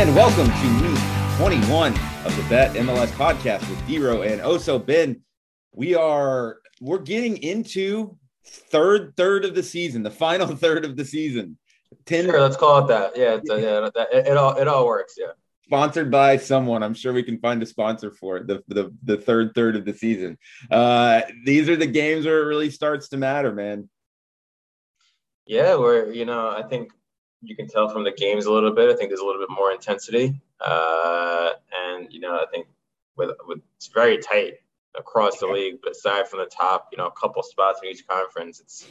and welcome to week 21 of the Bet MLS podcast with Dero and Oso Ben. We are we're getting into third third of the season, the final third of the season. Ten. Sure, let's call it that. Yeah, it's, uh, yeah, that, it, it all it all works. Yeah. Sponsored by someone. I'm sure we can find a sponsor for it. The the, the third third of the season. Uh, these are the games where it really starts to matter, man. Yeah, we're you know I think you can tell from the games a little bit. I think there's a little bit more intensity, uh, and you know I think with with it's very tight across the league. But aside from the top, you know, a couple spots in each conference, it's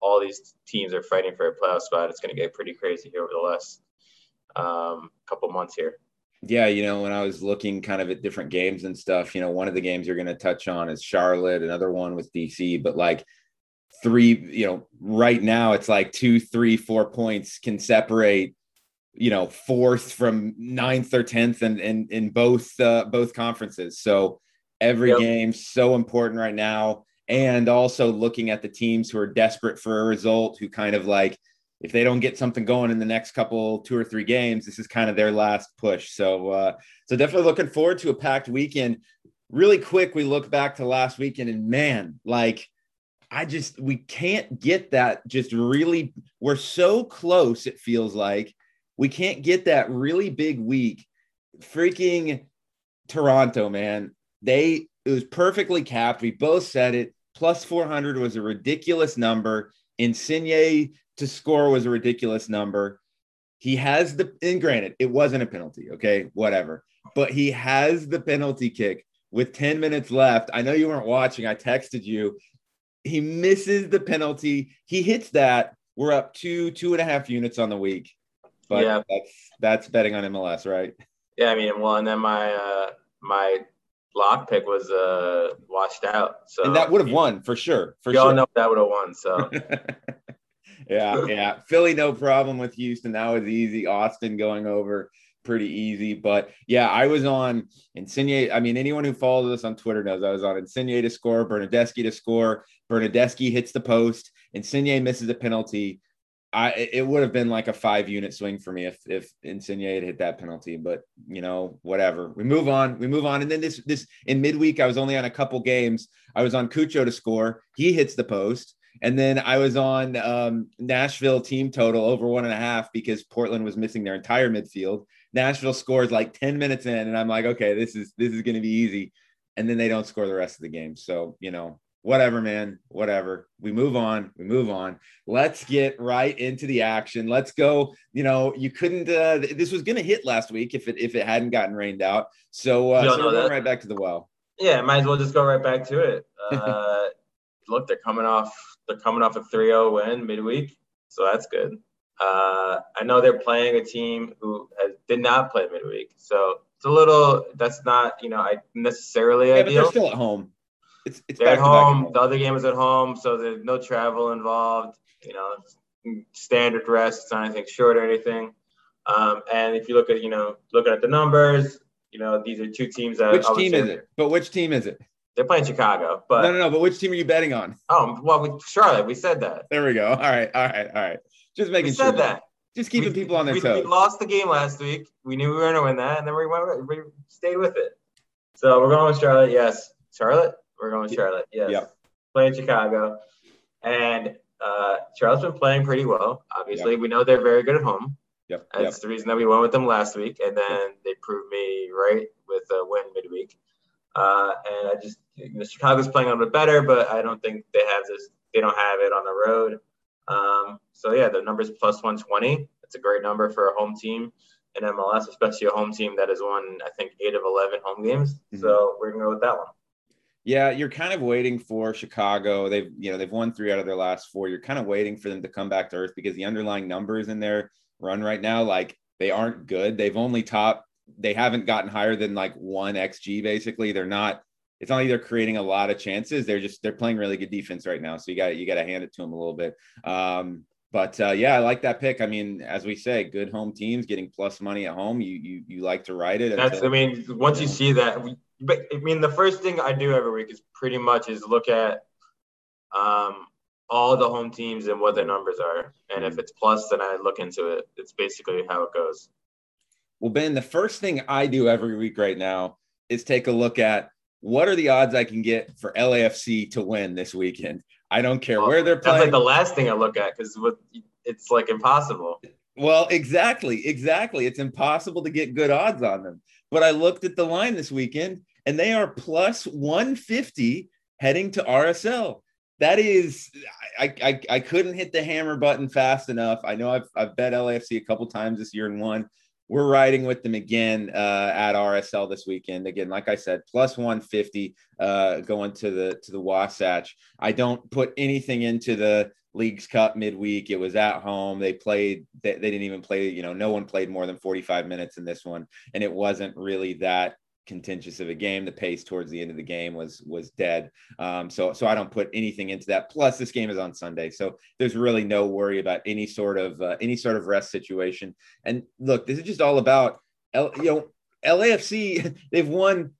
all these teams are fighting for a playoff spot. It's going to get pretty crazy here over the last um, couple months here. Yeah, you know, when I was looking kind of at different games and stuff, you know, one of the games you're going to touch on is Charlotte, another one with DC, but like three, you know, right now it's like two, three, four points can separate, you know, fourth from ninth or tenth and in, in, in both uh, both conferences. So every yep. game so important right now. And also looking at the teams who are desperate for a result, who kind of like if they don't get something going in the next couple two or three games, this is kind of their last push. So uh, so definitely looking forward to a packed weekend. Really quick, we look back to last weekend and man, like I just we can't get that just really we're so close it feels like. We can't get that really big week. Freaking Toronto man. They it was perfectly capped. We both said it. Plus 400 was a ridiculous number. Insigne to score was a ridiculous number. He has the and granted it wasn't a penalty okay? Whatever. But he has the penalty kick with 10 minutes left. I know you weren't watching. I texted you he misses the penalty. He hits that. We're up two, two and a half units on the week. But yeah. that's that's betting on MLS, right? Yeah, I mean, well, and then my uh my lock pick was uh washed out. So and that would have won for sure. For y'all sure. know that would have won. So yeah, yeah. Philly, no problem with Houston. That was easy. Austin going over pretty easy. But yeah, I was on Insigne. I mean, anyone who follows us on Twitter knows I was on Insigne to score, Bernardeschi to score. Bernardeschi hits the post, Insigne misses a penalty. I it would have been like a five unit swing for me if if Insigne had hit that penalty, but you know whatever. We move on. We move on. And then this this in midweek, I was only on a couple games. I was on Cucho to score. He hits the post. And then I was on um, Nashville team total over one and a half because Portland was missing their entire midfield. Nashville scores like 10 minutes in, and I'm like, okay, this is this is gonna be easy. And then they don't score the rest of the game. So, you know, whatever, man, whatever. We move on. We move on. Let's get right into the action. Let's go. You know, you couldn't. Uh, this was going to hit last week if it if it hadn't gotten rained out. So, uh, so we're going right back to the well. Yeah, might as well just go right back to it. Uh, look, they're coming off. They're coming off a 3-0 win midweek, so that's good. Uh, I know they're playing a team who has, did not play midweek, so it's a little. That's not you know I necessarily yeah, ideal. But they're still at home. It's, it's they're at home. home. The other game is at home, so there's no travel involved. You know, standard rest. It's not anything short or anything. Um, and if you look at you know looking at the numbers, you know these are two teams that. Which team is it? But which team is it? They're playing Chicago, but no, no, no. But which team are you betting on? Oh, well, we, Charlotte. We said that. There we go. All right, all right, all right. Just making we sure. That. Just keeping we, people on their we, toes. We lost the game last week. We knew we were going to win that, and then we went. We stayed with it. So we're going with Charlotte. Yes, Charlotte. We're going with Charlotte. Yes. Yep. Playing Chicago, and uh, Charlotte's been playing pretty well. Obviously, yep. we know they're very good at home. Yep. That's yep. the reason that we went with them last week, and then they proved me right with a win midweek. Uh, and I just, you know, Chicago's playing a little bit better, but I don't think they have this. They don't have it on the road. Um, so yeah, the number's plus 120. It's a great number for a home team in MLS, especially a home team that has won, I think, eight of 11 home games. Mm-hmm. So we're gonna go with that one. Yeah, you're kind of waiting for Chicago. They've, you know, they've won three out of their last four. You're kind of waiting for them to come back to earth because the underlying numbers in their run right now, like they aren't good. They've only top, they haven't gotten higher than like one XG. Basically, they're not. It's not like they're creating a lot of chances. They're just they're playing really good defense right now. So you got you got to hand it to them a little bit. Um, but uh, yeah, I like that pick. I mean, as we say, good home teams getting plus money at home. You you you like to ride it. That's. Until, I mean, once you, know. see that, we, but I mean, the first thing I do every week is pretty much is look at um, all the home teams and what their numbers are, and if it's plus, then I look into it. It's basically how it goes. Well, Ben, the first thing I do every week right now is take a look at what are the odds I can get for LAFC to win this weekend. I don't care well, where they're playing. That's like the last thing I look at because it's like impossible. Well, exactly, exactly. It's impossible to get good odds on them. But I looked at the line this weekend, and they are plus 150 heading to RSL. That is, I, I, I couldn't hit the hammer button fast enough. I know I've, I've bet LAFC a couple times this year and won we're riding with them again uh, at RSL this weekend. Again, like I said, plus 150 uh, going to the to the Wasatch. I don't put anything into the Leagues Cup midweek. It was at home. They played. They, they didn't even play. You know, no one played more than 45 minutes in this one, and it wasn't really that contentious of a game. The pace towards the end of the game was was dead. Um, so so I don't put anything into that. Plus, this game is on Sunday, so there's really no worry about any sort of uh, any sort of rest situation. And look, this is just all about L, you know LAFC. They've won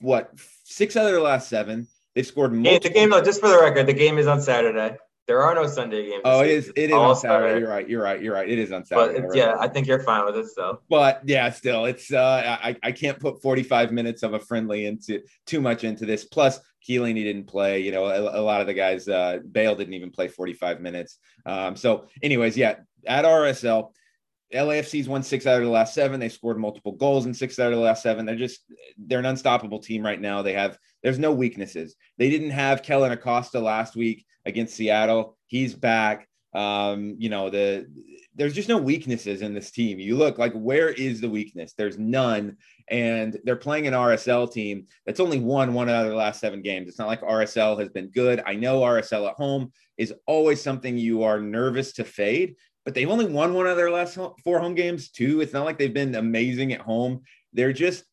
what six out of their last seven. They've scored. Multiple- the game though, just for the record, the game is on Saturday. There are no Sunday games. Oh, it is. It is on Saturday. Saturday. You're right. You're right. You're right. It is on Saturday. But right. yeah, I think you're fine with it still. But yeah, still, it's uh, I I can't put 45 minutes of a friendly into too much into this. Plus, Chiellini didn't play. You know, a, a lot of the guys. Uh, Bale didn't even play 45 minutes. Um, so, anyways, yeah, at RSL. LAFC's won six out of the last seven. They scored multiple goals in six out of the last seven. They're just they're an unstoppable team right now. They have there's no weaknesses. They didn't have Kellyn Acosta last week against Seattle. He's back. Um, you know, the there's just no weaknesses in this team. You look like where is the weakness? There's none. And they're playing an RSL team that's only won one out of the last seven games. It's not like RSL has been good. I know RSL at home is always something you are nervous to fade, but they've only won one of their last four home games, too. It's not like they've been amazing at home. They're just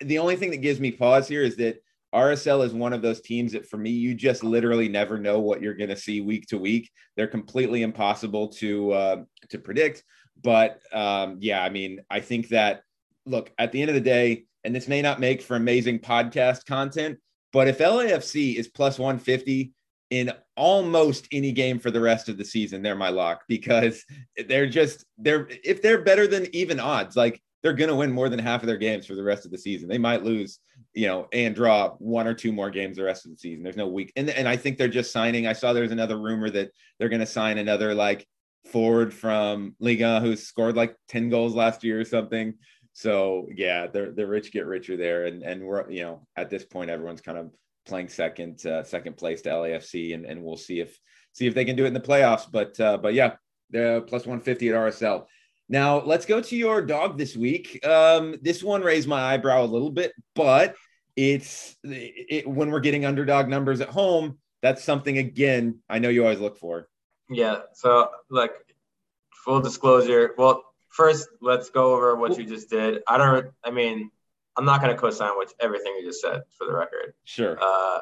the only thing that gives me pause here is that RSL is one of those teams that for me, you just literally never know what you're going to see week to week. They're completely impossible to uh, to predict. But um, yeah, I mean, I think that look at the end of the day, and this may not make for amazing podcast content, but if LAFC is plus 150 in almost any game for the rest of the season, they're my lock because they're just they're if they're better than even odds, like they're going to win more than half of their games for the rest of the season. They might lose, you know, and draw one or two more games the rest of the season. There's no week. And, and I think they're just signing. I saw there's another rumor that they're going to sign another like forward from Liga who scored like 10 goals last year or something. So yeah, they're, they're rich get richer there. And, and we're, you know, at this point, everyone's kind of playing second, uh, second place to LAFC and, and we'll see if, see if they can do it in the playoffs. But, uh, but yeah, they're plus 150 at RSL. Now, let's go to your dog this week. Um, this one raised my eyebrow a little bit, but it's it, when we're getting underdog numbers at home, that's something again I know you always look for. Yeah. So, like, full disclosure. Well, first, let's go over what you just did. I don't. I mean, I'm not going to co-sign with everything you just said, for the record. Sure. Uh,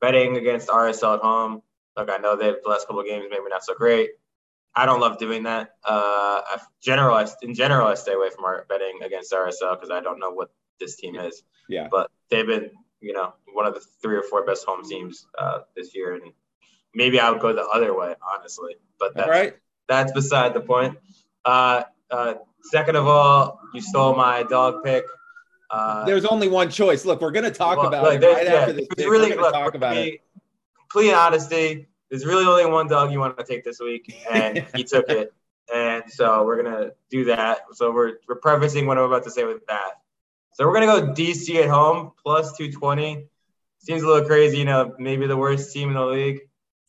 betting against RSL at home. Like, I know they've the last couple of games maybe not so great. I don't love doing that. Uh, general, I, in general, I stay away from our betting against RSL because I don't know what this team is. Yeah. But they've been, you know, one of the three or four best home teams uh, this year, and maybe I would go the other way, honestly. But that's right. that's beside the point. Uh, uh, second of all, you stole my dog pick. Uh, There's only one choice. Look, we're going to talk well, about it right yeah, after this. Really, we're look, talk about it. Complete honesty there's really only one dog you want to take this week, and he took it. And so we're gonna do that. So we're we're prefacing what I'm about to say with that. So we're gonna go DC at home plus 220. Seems a little crazy, you know, maybe the worst team in the league,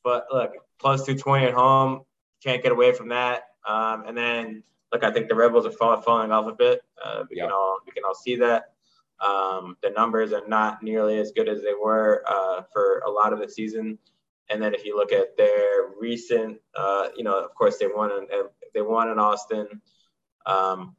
but look, plus 220 at home, can't get away from that. Um, and then look, I think the Red Bulls are fall, falling off a bit. Uh, we can all we can all see that. Um, the numbers are not nearly as good as they were uh, for a lot of the season. And then if you look at their recent, uh, you know, of course they won in they won in Austin, um,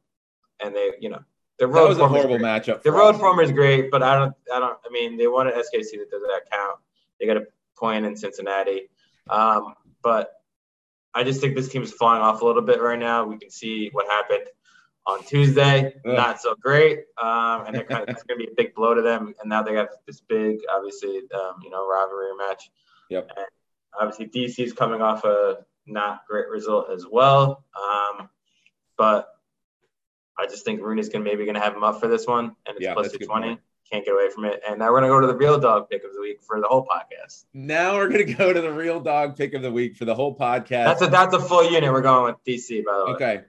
and they, you know, the road that was a horrible matchup. The road form is great, but I don't, I don't. I mean, they won at SKC. That does that count? They got a point in Cincinnati, um, but I just think this team is falling off a little bit right now. We can see what happened on Tuesday. Not so great, um, and they're kind of, it's going to be a big blow to them. And now they have this big, obviously, um, you know, rivalry match. Yep. And obviously, DC is coming off a not great result as well. Um, but I just think Rooney's gonna maybe gonna have him up for this one, and it's yeah, plus 220 can't get away from it. And now we're gonna go to the real dog pick of the week for the whole podcast. Now we're gonna go to the real dog pick of the week for the whole podcast. That's a that's a full unit. We're going with DC, by the way. Okay.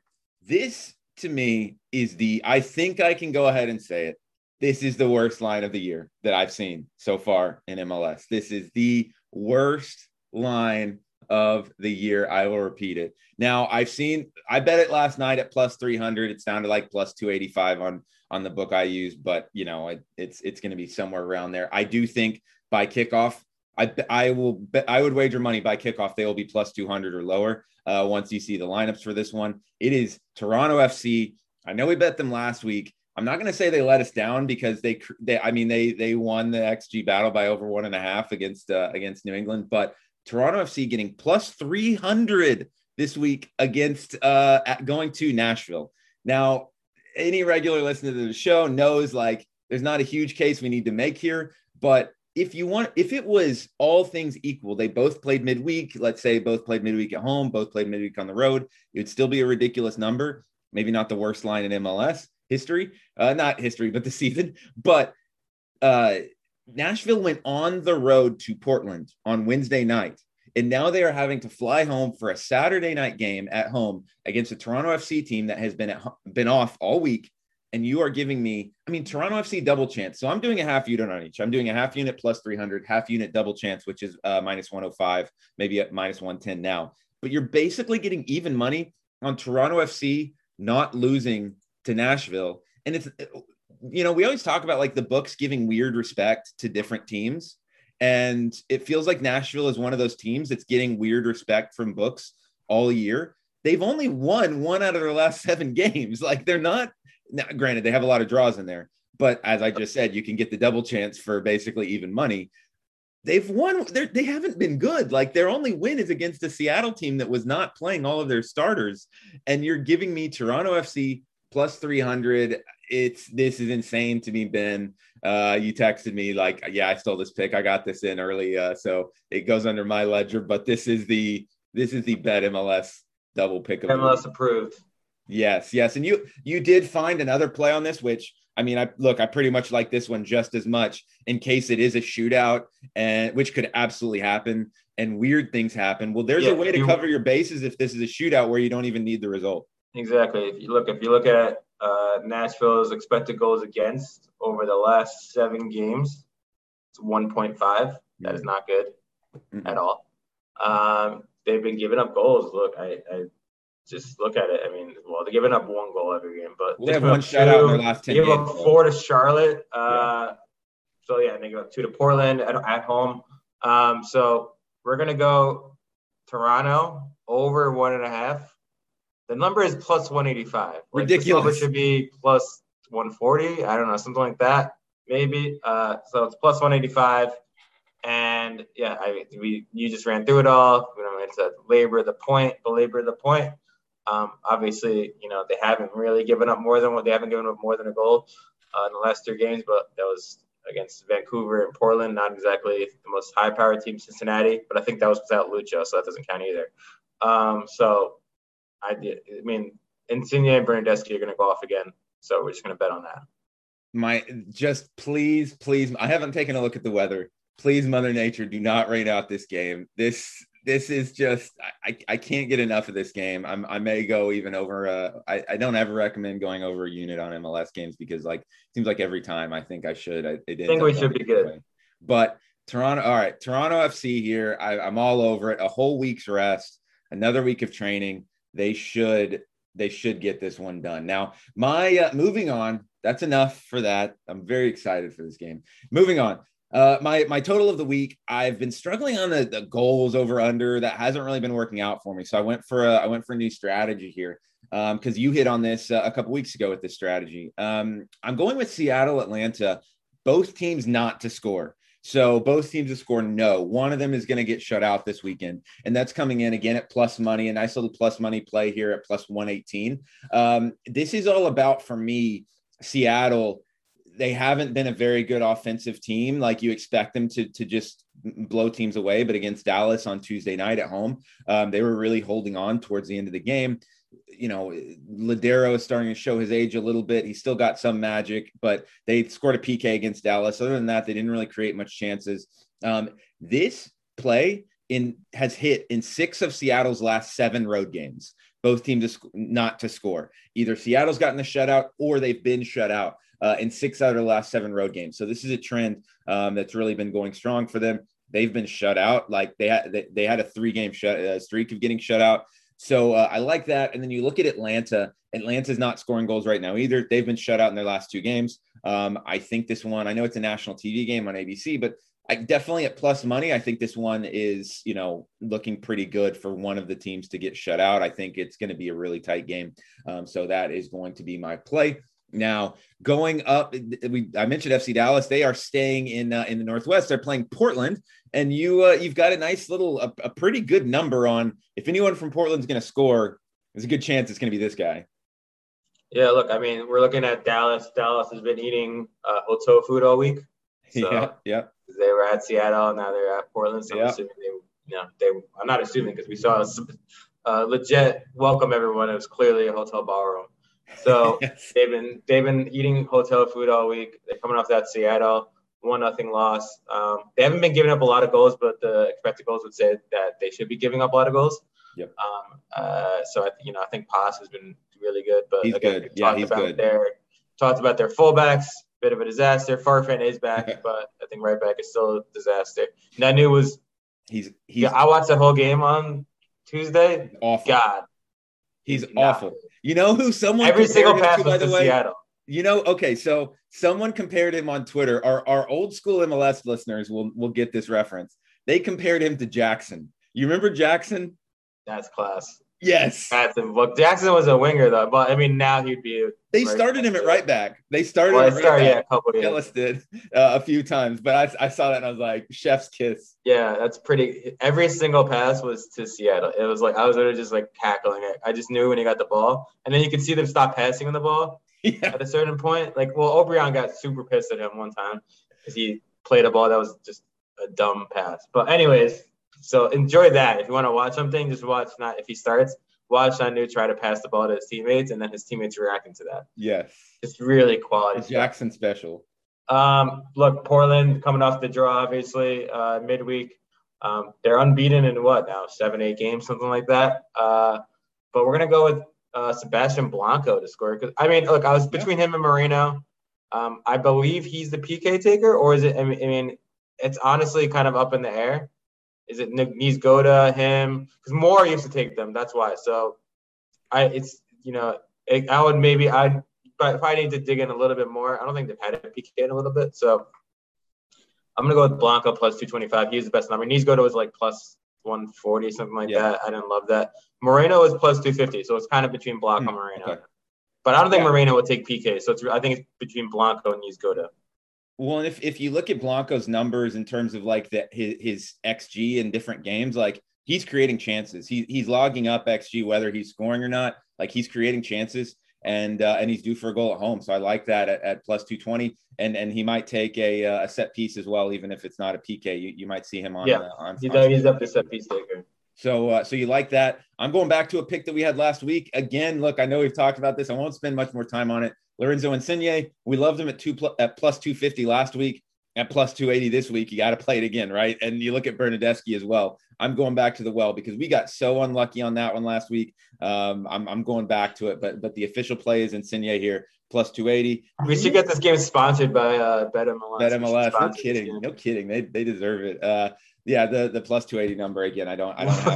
This to me is the I think I can go ahead and say it. This is the worst line of the year that I've seen so far in MLS. This is the worst line of the year. I will repeat it. Now I've seen I bet it last night at plus 300. It sounded like plus 285 on on the book I use, but you know, it, it's it's going to be somewhere around there. I do think by kickoff, I I will bet I would wager money by kickoff they will be plus 200 or lower. Uh, once you see the lineups for this one, it is Toronto FC. I know we bet them last week. I'm not going to say they let us down because they, they, I mean, they they won the XG battle by over one and a half against uh, against New England, but Toronto FC getting plus 300 this week against uh, going to Nashville. Now, any regular listener to the show knows like there's not a huge case we need to make here, but if you want, if it was all things equal, they both played midweek. Let's say both played midweek at home, both played midweek on the road. It would still be a ridiculous number. Maybe not the worst line in MLS history, uh, not history, but the season. But uh, Nashville went on the road to Portland on Wednesday night. And now they are having to fly home for a Saturday night game at home against a Toronto FC team that has been at, been off all week. And you are giving me, I mean, Toronto FC double chance. So I'm doing a half unit on each. I'm doing a half unit plus 300, half unit double chance, which is uh, minus 105, maybe at minus 110 now. But you're basically getting even money on Toronto FC not losing to Nashville. And it's, you know, we always talk about like the books giving weird respect to different teams. And it feels like Nashville is one of those teams that's getting weird respect from books all year. They've only won one out of their last seven games. Like they're not, now, granted, they have a lot of draws in there, but as I just said, you can get the double chance for basically even money. They've won, they haven't been good. Like their only win is against a Seattle team that was not playing all of their starters. And you're giving me Toronto FC plus 300 it's this is insane to me, Ben. Uh, you texted me like, yeah, I stole this pick. I got this in early, uh, so it goes under my ledger. But this is the this is the bet MLS double pick of MLS approved. Yes, yes, and you you did find another play on this, which I mean, I look, I pretty much like this one just as much in case it is a shootout, and which could absolutely happen, and weird things happen. Well, there's yeah, a way to you, cover your bases if this is a shootout where you don't even need the result. Exactly. If you look, if you look at uh, Nashville's expected goals against over the last seven games. It's 1.5. That is not good mm-hmm. at all. Um, they've been giving up goals. Look, I, I, just look at it. I mean, well, they're giving up one goal every game, but they have one shutout in their last 10 They give up four to Charlotte. Uh, yeah. So, yeah, they give up two to Portland at, at home. Um, so we're going to go Toronto over one and a half. The number is plus 185. Like Ridiculous. It should be plus 140. I don't know, something like that, maybe. Uh, so it's plus 185. And yeah, I we you just ran through it all. You know, it's a labor the point, belabor the point. Um, obviously, you know they haven't really given up more than what they haven't given up more than a goal uh, in the last three games, but that was against Vancouver and Portland. Not exactly the most high-powered team, Cincinnati, but I think that was without Lucho, so that doesn't count either. Um, so I. I mean, Insigne and Bernardeschi are going to go off again, so we're just going to bet on that. My just please, please. I haven't taken a look at the weather. Please, Mother Nature, do not rain out this game. This this is just I, I can't get enough of this game. I'm I may go even over. Uh, I I don't ever recommend going over a unit on MLS games because like seems like every time I think I should. I, I think we should be good. Way. But Toronto, all right, Toronto FC here. I, I'm all over it. A whole week's rest, another week of training they should they should get this one done. Now, my uh, moving on. That's enough for that. I'm very excited for this game. Moving on. Uh, my my total of the week. I've been struggling on the, the goals over under. That hasn't really been working out for me. So I went for a I went for a new strategy here because um, you hit on this uh, a couple weeks ago with this strategy. Um, I'm going with Seattle Atlanta. Both teams not to score. So both teams have scored no. One of them is going to get shut out this weekend, and that's coming in again at plus money. A nice little plus money play here at plus 118. Um, this is all about for me, Seattle. They haven't been a very good offensive team like you expect them to, to just blow teams away. But against Dallas on Tuesday night at home, um, they were really holding on towards the end of the game. You know, Lodeiro is starting to show his age a little bit. He's still got some magic, but they scored a PK against Dallas. Other than that, they didn't really create much chances. Um, this play in has hit in six of Seattle's last seven road games. Both teams not to score. Either Seattle's gotten the shutout or they've been shut out uh, in six out of the last seven road games. So this is a trend um, that's really been going strong for them. They've been shut out. Like they had they, they had a three game shut uh, streak of getting shut out. So uh, I like that. And then you look at Atlanta. Atlanta's not scoring goals right now either. They've been shut out in their last two games. Um, I think this one. I know it's a national TV game on ABC, but I definitely at plus money. I think this one is, you know, looking pretty good for one of the teams to get shut out. I think it's going to be a really tight game. Um, so that is going to be my play. Now, going up, we I mentioned FC Dallas. They are staying in uh, in the Northwest. They're playing Portland, and you uh, you've got a nice little, a, a pretty good number on. If anyone from Portland's going to score, there's a good chance it's going to be this guy. Yeah, look, I mean, we're looking at Dallas. Dallas has been eating uh, hotel food all week. So yeah, yeah. They were at Seattle, now they're at Portland. So I'm assuming they, you know, they. I'm not assuming because we saw a uh, legit welcome everyone. It was clearly a hotel ballroom. So yes. they've been they've been eating hotel food all week. They're coming off that Seattle one nothing loss. Um, they haven't been giving up a lot of goals, but the expected goals would say that they should be giving up a lot of goals. Yep. Um, uh, so I, you know, I think Paes has been really good, but he's again, good. Yeah, he's good. Their, talked about their fullbacks, bit of a disaster. Farfan is back, but I think right back is still a disaster. Nanu was. He's he's. Yeah, I watched the whole game on Tuesday. Awful. God. He's awful. You know who someone every single pass to, by the way. Seattle. You know, okay, so someone compared him on Twitter. Our our old school MLS listeners will will get this reference. They compared him to Jackson. You remember Jackson? That's class. Yes. Jackson. Well, Jackson was a winger though, but I mean now he'd be. They right started him at right back. They started. Well, him started, yeah, a couple. Of Ellis did uh, a few times, but I, I saw that and I was like, chef's kiss. Yeah, that's pretty. Every single pass was to Seattle. It was like I was literally just like cackling it. I just knew when he got the ball, and then you could see them stop passing on the ball yeah. at a certain point. Like, well, Obrian got super pissed at him one time because he played a ball that was just a dumb pass. But anyways, so enjoy that. If you want to watch something, just watch. Not if he starts, watch Nanu try to pass the ball to his teammates, and then his teammates reacting to that. Yes, it's really quality. It's Jackson special. Um, look, Portland coming off the draw, obviously uh, midweek. Um, they're unbeaten in what now? Seven, eight games, something like that. Uh, but we're gonna go with uh, Sebastian Blanco to score. Cause I mean, look, I was between him and Moreno. Um, I believe he's the PK taker, or is it? I mean, I mean, it's honestly kind of up in the air. Is it needs go to him? Because Moore used to take them. That's why. So, I it's you know it, I would maybe I but if I need to dig in a little bit more, I don't think they've had a PK in a little bit. So I'm gonna go with Blanco plus 225. He's the best number. Niezgoda was like plus 140, something like yeah. that. I didn't love that. Moreno is plus 250, so it's kind of between Blanco mm, and Moreno. Okay. But I don't think yeah. Moreno would take PK, so it's I think it's between Blanco and Niezgoda. Well, if, if you look at Blanco's numbers in terms of like the, his, his XG in different games, like he's creating chances. He, he's logging up XG whether he's scoring or not. Like he's creating chances, and uh, and he's due for a goal at home. So I like that at, at plus two twenty. And and he might take a, uh, a set piece as well, even if it's not a PK. You, you might see him on. Yeah, uh, on, he's, on he's up to set piece taker. So, uh, so you like that? I'm going back to a pick that we had last week. Again, look, I know we've talked about this. I won't spend much more time on it. Lorenzo Insigne, we loved him at two pl- at plus 250 last week. At plus 280 this week, you got to play it again, right? And you look at Bernardeschi as well. I'm going back to the well because we got so unlucky on that one last week. Um, I'm, I'm going back to it, but but the official play is Insigne here plus 280. We should get this game sponsored by uh, BetMLS. BetMLS, no kidding, no kidding. They, they deserve it. Uh, yeah, the the plus 280 number again. I don't I don't have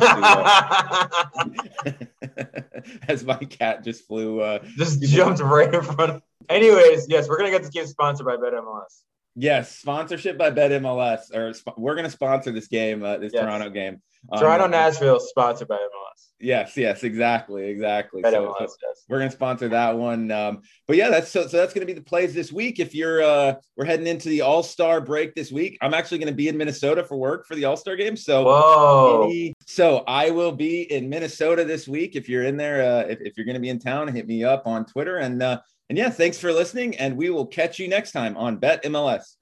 to. Uh, as my cat just flew. Uh, just jumped right in front. of Anyways, yes, we're gonna get this game sponsored by BetMLS. Yes, sponsorship by BetMLS, or sp- we're gonna sponsor this game, uh, this yes. Toronto game. Toronto um, Nashville sponsored by MLS. Yes, yes, exactly, exactly. So, yes. we're gonna sponsor that one. Um, but yeah, that's so, so that's gonna be the plays this week. If you're uh we're heading into the All Star break this week. I'm actually gonna be in Minnesota for work for the All Star game. So Whoa. So I will be in Minnesota this week. If you're in there, uh, if, if you're gonna be in town, hit me up on Twitter and uh and yeah, thanks for listening, and we will catch you next time on Bet MLS.